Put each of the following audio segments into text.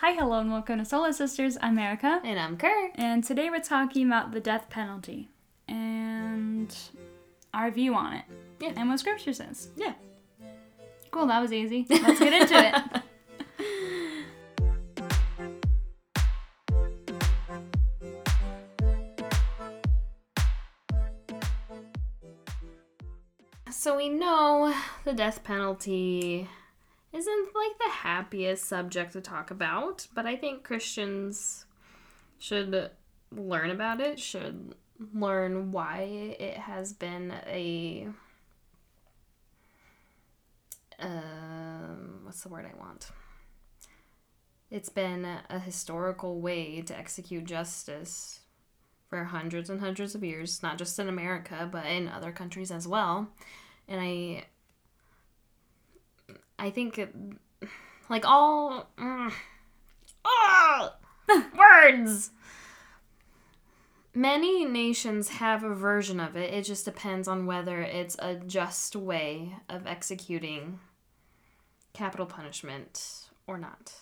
Hi, hello, and welcome to Sola Sisters. I'm Erica, And I'm Kurt. and today we're talking about the death penalty and our view on it Yeah. and what Scripture says. Yeah. Cool, that was easy. Let's get into it. So we know the death penalty isn't like the happiest subject to talk about, but I think Christians should learn about it, should learn why it has been a um what's the word I want? It's been a historical way to execute justice for hundreds and hundreds of years, not just in America, but in other countries as well. And I I think like all mm, oh, words Many nations have a version of it. It just depends on whether it's a just way of executing capital punishment or not.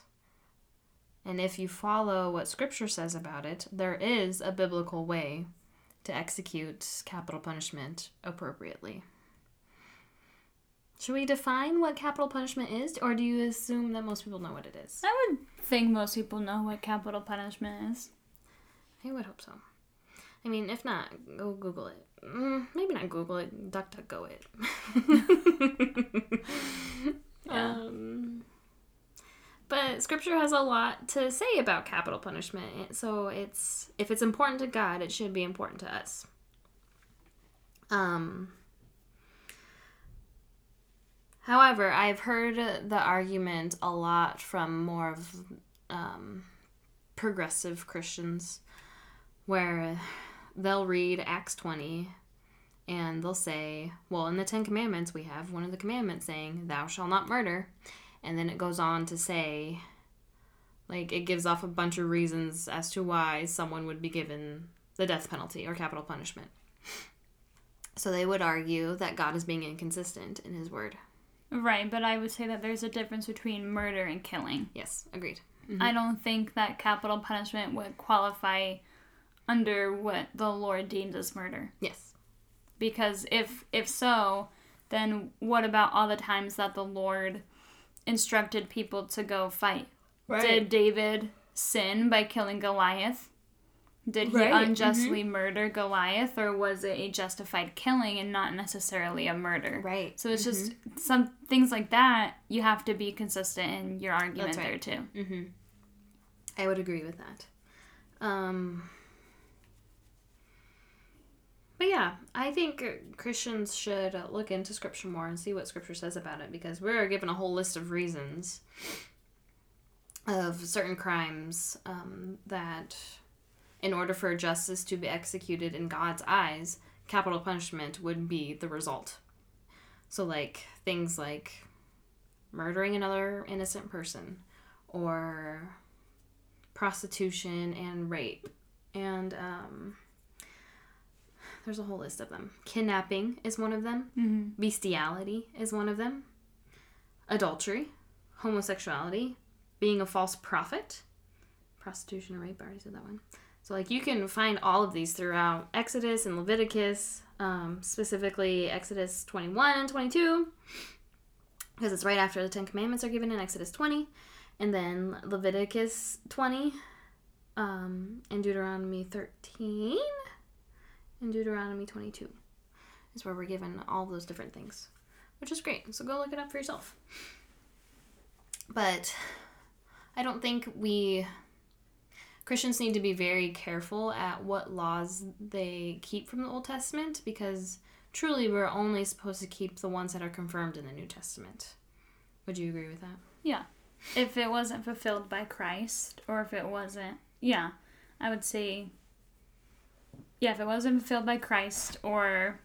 And if you follow what scripture says about it, there is a biblical way to execute capital punishment appropriately. Should we define what capital punishment is, or do you assume that most people know what it is? I would think most people know what capital punishment is. I would hope so. I mean, if not, go Google it. Mm, maybe not Google it, DuckDuckGo it. Yeah. um, but Scripture has a lot to say about capital punishment, so it's if it's important to God, it should be important to us. Um. However, I've heard the argument a lot from more of um, progressive Christians where they'll read Acts 20 and they'll say, well, in the Ten Commandments, we have one of the commandments saying, Thou shalt not murder. And then it goes on to say, like, it gives off a bunch of reasons as to why someone would be given the death penalty or capital punishment. So they would argue that God is being inconsistent in his word. Right, but I would say that there's a difference between murder and killing. Yes, agreed. I mm-hmm. don't think that capital punishment would qualify under what the Lord deems as murder. Yes. Because if if so, then what about all the times that the Lord instructed people to go fight? Did David sin by killing Goliath? Did he Right, mm-hmm. unjustly murder Goliath, or was it a justified killing and not necessarily a murder? Right. So it's just some things like that. You have to be consistent in your argument right. there too. Mm-hmm. I would agree with that. Um, but yeah, I think Christians should look into Scripture more and see what Scripture says about it because we're given a whole list of reasons of certain crimes um, that, in order for justice to be executed in God's eyes, capital punishment would be the result. So, like things like murdering another innocent person or prostitution and rape and um, there's a whole list of them. Kidnapping is one of them. Mm-hmm. bestiality is one of them. Adultery homosexuality being a false prophet. Prostitution and rape i already said that one so like you can find all of these throughout exodus and leviticus um, specifically exodus 21 and 22 because it's right after the Ten Commandments are given in Exodus 20, and then Leviticus 20, um, and Deuteronomy 13, and Deuteronomy 22 is where we're given all those different things, which is great. So go look it up for yourself. But I don't think we Christians need to be very careful at what laws they keep from the Old Testament because truly we're only supposed to keep the ones that are confirmed in the New Testament. Would you agree with that? Yeah. If it wasn't fulfilled by Christ, or if it wasn't, yeah, I would say, yeah, if it wasn't fulfilled by Christ or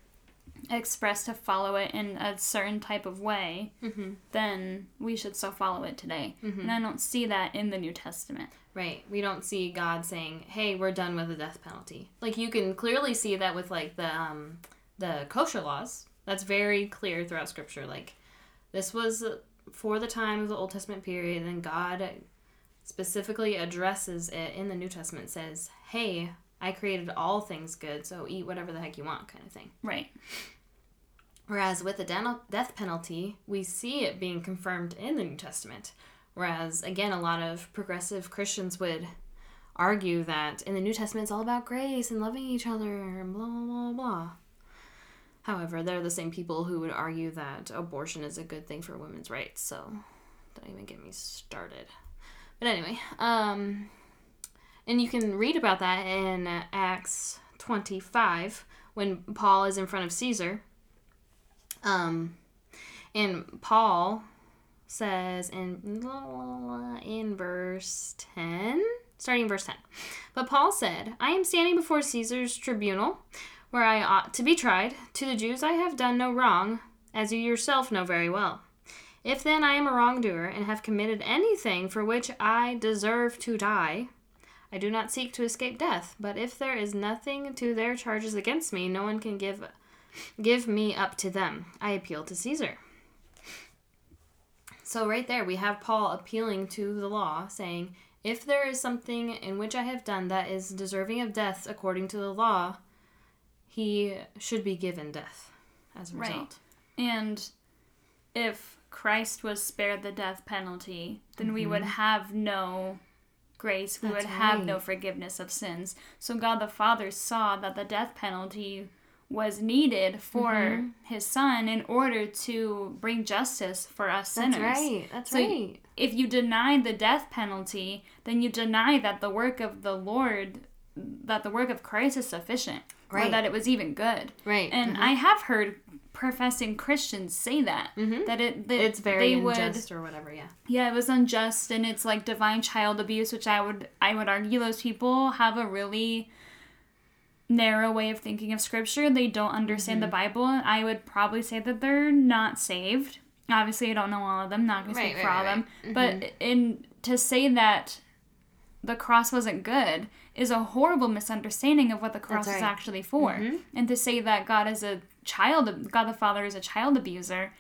expressed to follow it in a certain type of way, Mm-hmm. then we should still follow it today. And I don't see that in the New Testament. Right. We don't see God saying, "Hey, we're done with the death penalty." Like you can clearly see that with like the um the kosher laws. That's very clear throughout scripture like this was for the time of the Old Testament period and God specifically addresses it in the New Testament says, "Hey, I created all things good, so eat whatever the heck you want," kind of thing. Right. Whereas with the death penalty, we see it being confirmed in the New Testament. Whereas again, a lot of progressive Christians would argue that in the New Testament it's all about grace and loving each other and blah blah blah. However, they're the same people who would argue that abortion is a good thing for women's rights. So, don't even get me started. But anyway, um, and you can read about that in Acts 25 when Paul is in front of Caesar. Um, and Paul says in in verse 10, starting verse 10. But Paul said, I am standing before Caesar's tribunal, where I ought to be tried. To the Jews I have done no wrong, as you yourself know very well. If then I am a wrongdoer and have committed anything for which I deserve to die, I do not seek to escape death. But if there is nothing to their charges against me, no one can give give me up to them. I appeal to Caesar. So right there we have Paul appealing to the law, saying, if there is something in which I have done that is deserving of death according to the law, he should be given death as a Right. result. And if Christ was spared the death penalty, then we would Mhm. have no grace. We That's would have no forgiveness of sins. So God the Father saw that the death penalty was needed for Mhm. his son in order to bring justice for us That's sinners. That's right. That's So right. If you deny the death penalty, then you deny that the work of the Lord that the work of Christ is sufficient or Right. that it was even good. Right. And Mhm. I have heard professing Christians say that Mhm. that it that it's very they would unjust or whatever. Yeah. yeah it was unjust and it's like divine child abuse which I would I would argue those people have a really narrow way of thinking of scripture they don't understand the Mm-hmm. Bible and I would probably say that they're not saved obviously I don't know all of them not gonna speak right, for all right, of them right. but in to say that the cross wasn't good is a horrible misunderstanding of what the cross is actually for Mhm. and to say that God is a child God the Father is a child abuser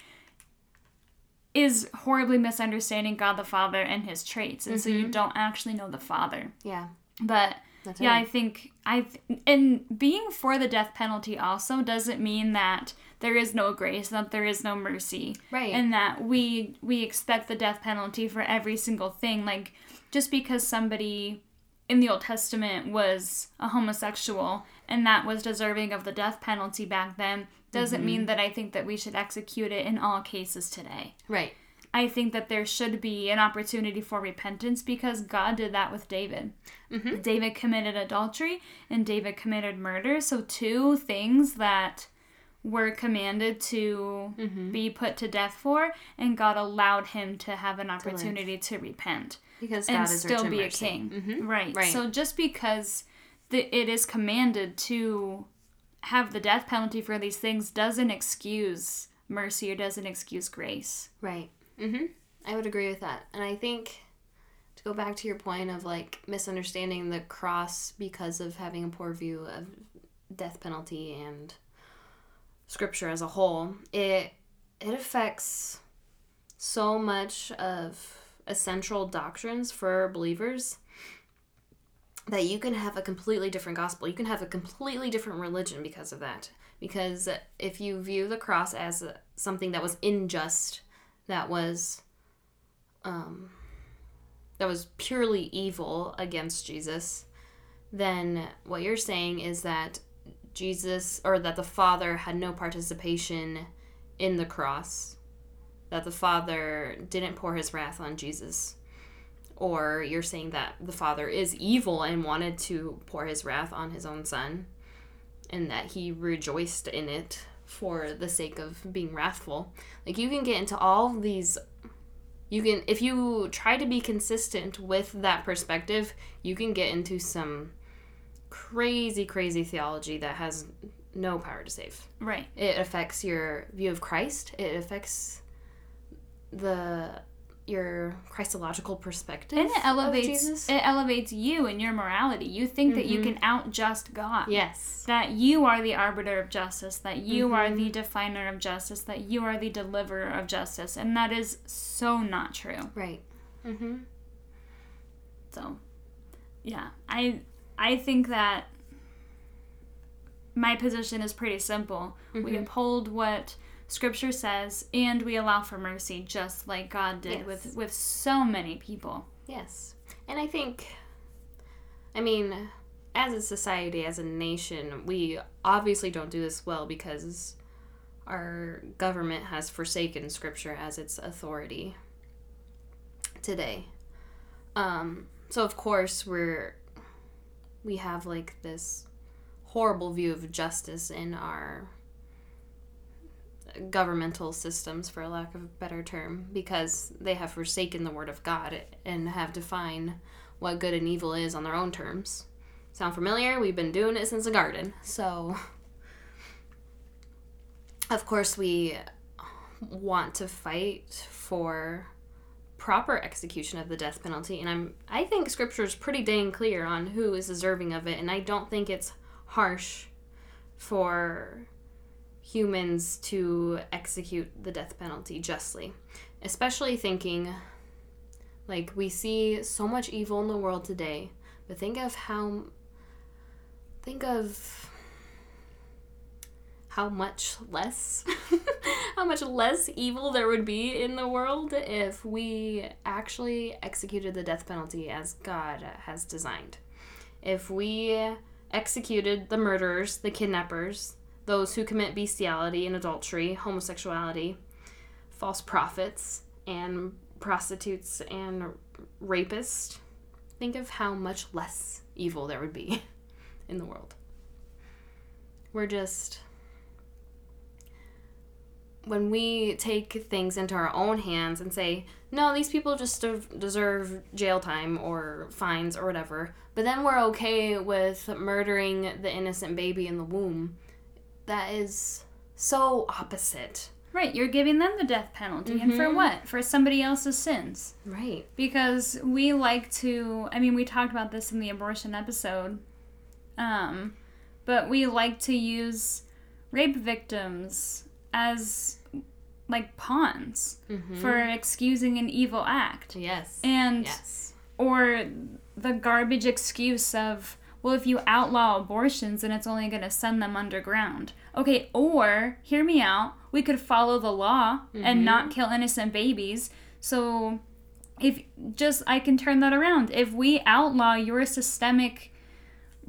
is horribly misunderstanding God the Father and his traits and so you Mhm. don't actually know the Father Yeah. but That's yeah I think I and being for the death penalty also doesn't mean that there is no grace that there is no mercy right. and that we we expect the death penalty for every single thing like just because somebody in the old testament was a homosexual and that was deserving of the death penalty back then doesn't Mm-hmm. mean that i think that we should execute it in all cases today right. I think that there should be an opportunity for repentance because god did that with david Mhm. david committed adultery and david committed murder so two things that were commanded to Mhm. be put to death for, and God allowed him to have an opportunity to, repent Because God and is still be a mercy. king. Mhm. Right. Right. So just because the, it is commanded to have the death penalty for these things doesn't excuse mercy or doesn't excuse grace. Right. Mm-hmm. I would agree with that. And I think to go back to your point of like misunderstanding the cross because of having a poor view of death penalty and scripture as a whole, it it affects so much of essential doctrines for believers that you can have a completely different gospel. You can have a completely different religion because of that. Because if you view the cross as something that was unjust, that was um, that was purely evil against Jesus, then what you're saying is that Jesus or that the Father had no participation in the cross, that the Father didn't pour his wrath on Jesus. Or you're saying that the Father is evil and wanted to pour his wrath on his own Son, and that he rejoiced in it for the sake of being wrathful. Like, you can get into all these. You can, if you try to be consistent with that perspective, you can get into some crazy, crazy theology that has no power to save. Right. It affects your view of Christ. It affects the your Christological perspective. And it of elevates Jesus. it elevates you and your morality. You think that you Mhm. can out just God. yes. That you are the arbiter of justice, that you are Mhm. the definer of justice, that you are the deliverer of justice. And that is so not true. Right. Mm-hmm. So, yeah, I I think that my position is pretty simple. We Mhm. uphold what scripture says and we allow for mercy just like God did Yes. with with so many people. Yes. And I think, I mean, as a society, as a nation, we obviously don't do this well because our government has forsaken scripture as its authority today. Um, so of course we're we have like this horrible view of justice in our governmental systems for lack of a better term because they have forsaken the word of god and have defined what good and evil is on their own terms. Sound familiar? We've been doing it since the garden. So of course we want to fight for proper execution of the death penalty and i'm i think scripture is pretty dang clear on who is deserving of it and i don't think it's harsh for humans to execute the death penalty justly especially thinking like we see so much evil in the world today but think of how think of how much less how much less evil there would be in the world if we actually executed the death penalty as God has designed. If we executed the murderers, the kidnappers, those who commit bestiality and adultery, homosexuality, false prophets, and prostitutes and rapists, think of how much less evil there would be in the world. We're just when we take things into our own hands and say, no, these people just deserve jail time or fines or whatever, but then we're okay with murdering the innocent baby in the womb, that is so opposite. Right, you're giving them the death penalty and for Mhm. what? For somebody else's sins. Right. because we like to i mean we talked about this in the abortion episode um but we like to use rape victims as like pawns Mm-hmm. for excusing an evil act yes. and yes. or the garbage excuse of well if you outlaw abortions then it's only going to send them underground. Okay or hear me out we could follow the law and mm-hmm. not kill innocent babies. So if just i can turn that around. If we outlaw your systemic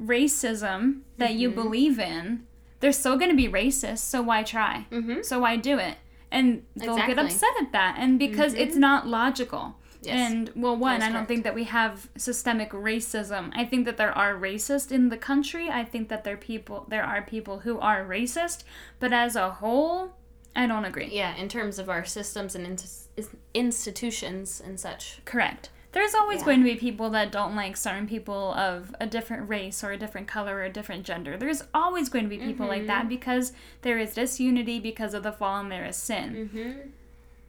racism that you mm-hmm. believe in they're still going to be racist so why try? Mm-hmm. so why do it? And they'll get upset at that. And because it's mm-hmm. not logical Yes. and well one i don't correct. think that we have systemic racism i think that there are racists in the country i think that there people there are people who are racist but as a whole i don't agree Yeah, in terms of our systems and ins- institutions and such. correct there's always Yeah. going to be people that don't like certain people of a different race or a different color or a different gender there's always going to be people like Mm-hmm. that because there is disunity because of the fall and there is sin Mm-hmm.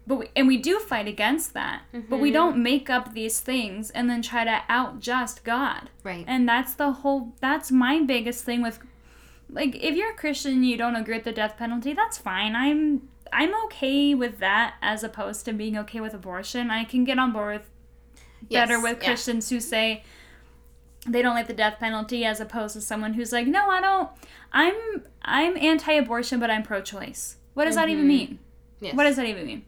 But we, and we do fight against that. But we don't make up these things and then try to out just God. Right. And that's the whole that's my biggest thing with like if you're a Christian and you don't agree with the death penalty, that's fine. I'm I'm okay with that as opposed to being okay with abortion. I can get on board with better with yeah. Christians who say they don't like the death penalty as opposed to someone who's like, "No, I don't. I'm I'm anti-abortion, but I'm pro-choice." What does that even Mhm. mean? Yes. What does that even mean?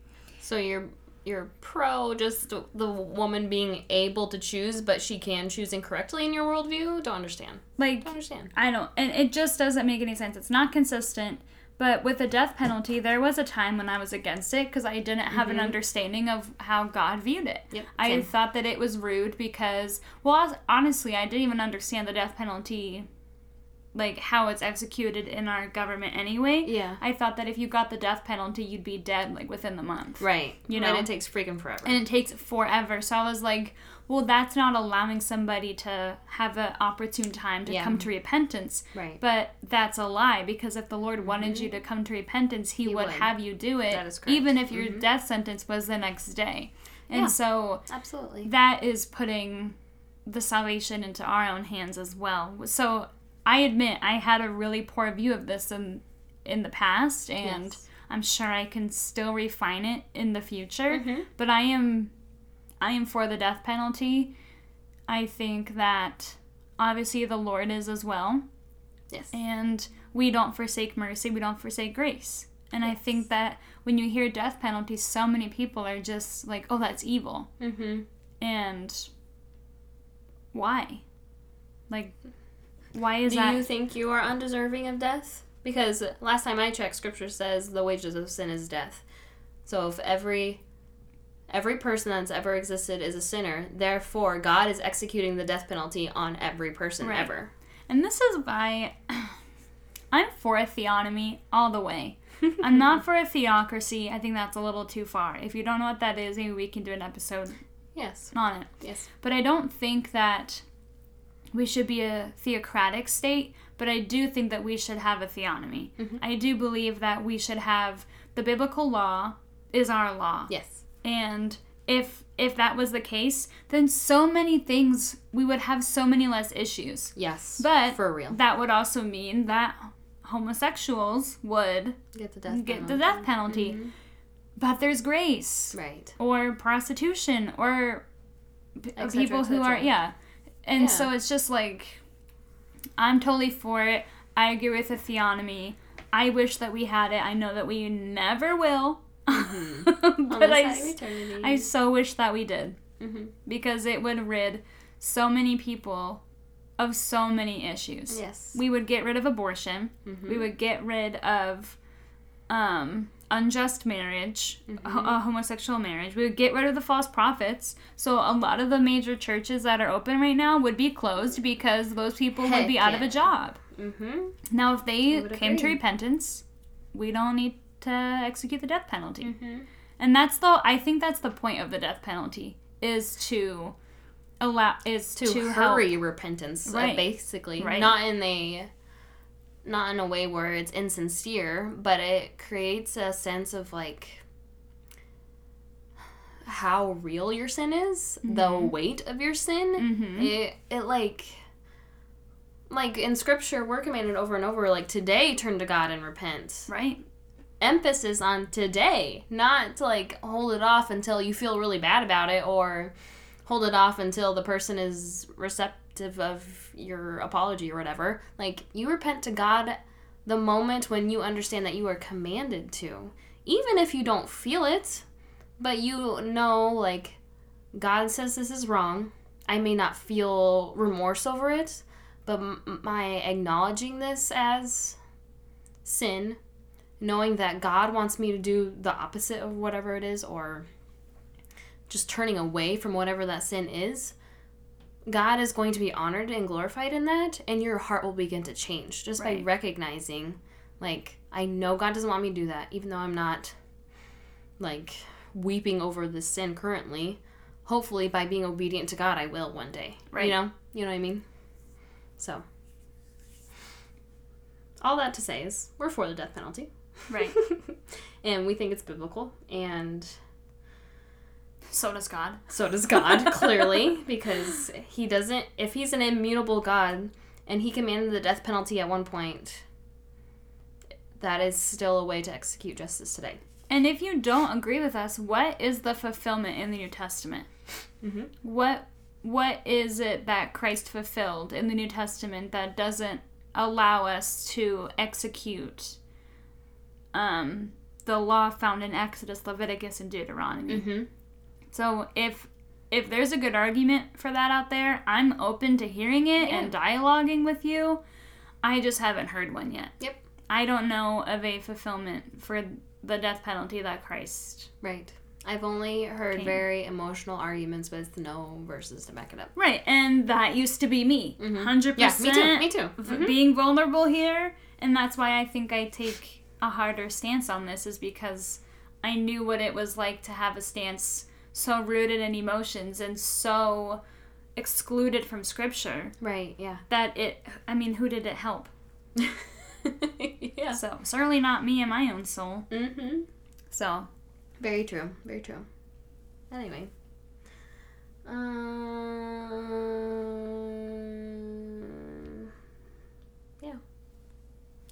So you're you're pro just the woman being able to choose, but she can choose incorrectly in your worldview? Don't understand. Like Don't understand. I don't, and it just doesn't make any sense. It's not consistent. But with the death penalty, there was a time when I was against it because I didn't have an Mhm. understanding of how God viewed it. Yep. I thought that it was rude because, well, honestly, I didn't even understand the death penalty, like how it's executed in our government anyway. yeah. I thought that if you got the death penalty, you'd be dead like within the month. Right. You know, And it takes freaking forever. and it takes forever. So I was like, well, that's not allowing somebody to have an opportune time to Yeah. come to repentance. right. But that's a lie because if the Lord wanted you to come to repentance, He, Mm-hmm. He would, would. have you do it, That is correct. even if your Mhm. death sentence was the next day. And Yeah. so Absolutely. that is putting the salvation into our own hands as well. So I admit I had a really poor view of this in in the past, and Yes. I'm sure I can still refine it in the future. Mhm. But I am I am for the death penalty. I think that obviously the Lord is as well. Yes. And we don't forsake mercy, we don't forsake grace. And I think that when you hear death penalty, so many people are just like, oh, that's evil. Mm-hmm. And why? Like, why is Do that? Do you think you are undeserving of death? Because last time I checked, Scripture says the wages of sin is death. So if every every person that's ever existed is a sinner, therefore God is executing the death penalty on every person Right. ever. And this is why I'm for a theonomy all the way. I'm not for a theocracy. I think that's a little too far. If you don't know what that is, maybe we can do an episode Yes. on it. Yes. But I don't think that we should be a theocratic state, but I do think that we should have a theonomy. Mhm. I do believe that we should have the biblical law is our law. Yes. And if if that was the case, then so many things we would have so many less issues. Yes. But for real. that would also mean that homosexuals would Get the death get penalty. the death penalty. Mhm. But there's grace Right. or prostitution or p- Et cetera, people et who are yeah. And Yeah. so it's just like I'm totally for it. I agree with the theonomy. I wish that we had it. I know that we never will. On but I, side of s- eternity. I so wish that we did Mhm. because it would rid so many people of so many issues. Yes. We would get rid of abortion. Mhm. We would get rid of um, unjust marriage, Mm-hmm. uh, homosexual marriage. We would get rid of the false prophets. So a lot of the major churches that are open right now would be closed because those people would be out of a yeah. job. Mhm. Now, if they came to repentance, we don't need to execute the death penalty. Mhm. And that's the I think that's the point of the death penalty is to allow is To, to, help hurry repentance, uh, Right. basically, Right. not in a not in a way where it's insincere, but it creates a sense of like how real your sin is, the Mhm. weight of your sin. Mhm. It it like like in scripture we're commanded over and over like today turn to God and repent. right. emphasis on today, not to like hold it off until you feel really bad about it or hold it off until the person is receptive of your apology or whatever. Like you repent to God the moment when you understand that you are commanded to, even if you don't feel it, but you know like God says this is wrong. I may not feel remorse over it, but m- my acknowledging this as sin knowing that God wants me to do the opposite of whatever it is, or just turning away from whatever that sin is, God is going to be honored and glorified in that, and your heart will begin to change just by recognizing, like, I know God doesn't want me to do that, even though I'm not, like, weeping over this sin currently. Hopefully, by being obedient to God, I will one day. Right. You know? You know what I mean? So. All that to say is, we're for the death penalty. Right. and we think it's biblical, and So does God. so does God, clearly, because he doesn't, if he's an immutable God and he commanded the death penalty at one point, that is still a way to execute justice today. And if you don't agree with us, what is the fulfillment in the New Testament? Mhm. What what is it that Christ fulfilled in the New Testament that doesn't allow us to execute um, the law found in Exodus, Leviticus, and Deuteronomy? Mm-hmm. So if if there's a good argument for that out there, I'm open to hearing it and dialoguing with you. I just haven't heard one yet. Yep. I don't know of a fulfillment for the death penalty that Christ. Right. I've only heard Okay. very emotional arguments with no verses to back it up. Right, and that used to be me. Mhm. 100% Yeah, me too. Me too. Mhm. being vulnerable here, and that's why I think I take a harder stance on this is because I knew what it was like to have a stance so rooted in emotions and so excluded from scripture Right, yeah. that it I mean, who did it help? yeah. So, certainly not me and my own soul. Mm-hmm. So, Very true. Very true. Anyway. Um,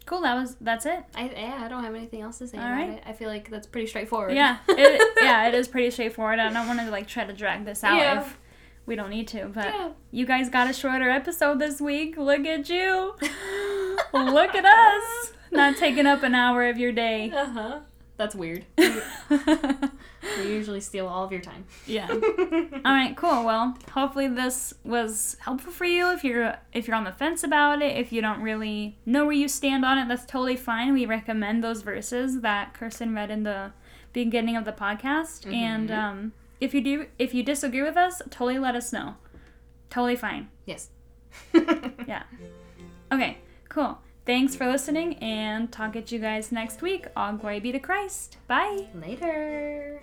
cool, that was that's it. I yeah, I don't have anything else to say All about right. it. I feel like that's pretty straightforward. Yeah. It, yeah, it is pretty straightforward. I don't want to like try to drag this out Yeah. if we don't need to. But Yeah. you guys got a shorter episode this week. Look at you. Look at us. Not taking up an hour of your day. Uh huh. That's weird. We usually steal all of your time. yeah. All right, cool. Well, hopefully this was helpful for you. If you're if you're on the fence about it, if you don't really know where you stand on it, that's totally fine. We recommend those verses that Kirsten read in the beginning of the podcast. And um, if you do, if you disagree with us, totally let us know. Totally fine. Yes. Yeah. Okay. Cool. Thanks for listening, and talk at you guys next week. All glory be to Christ. Bye. Later.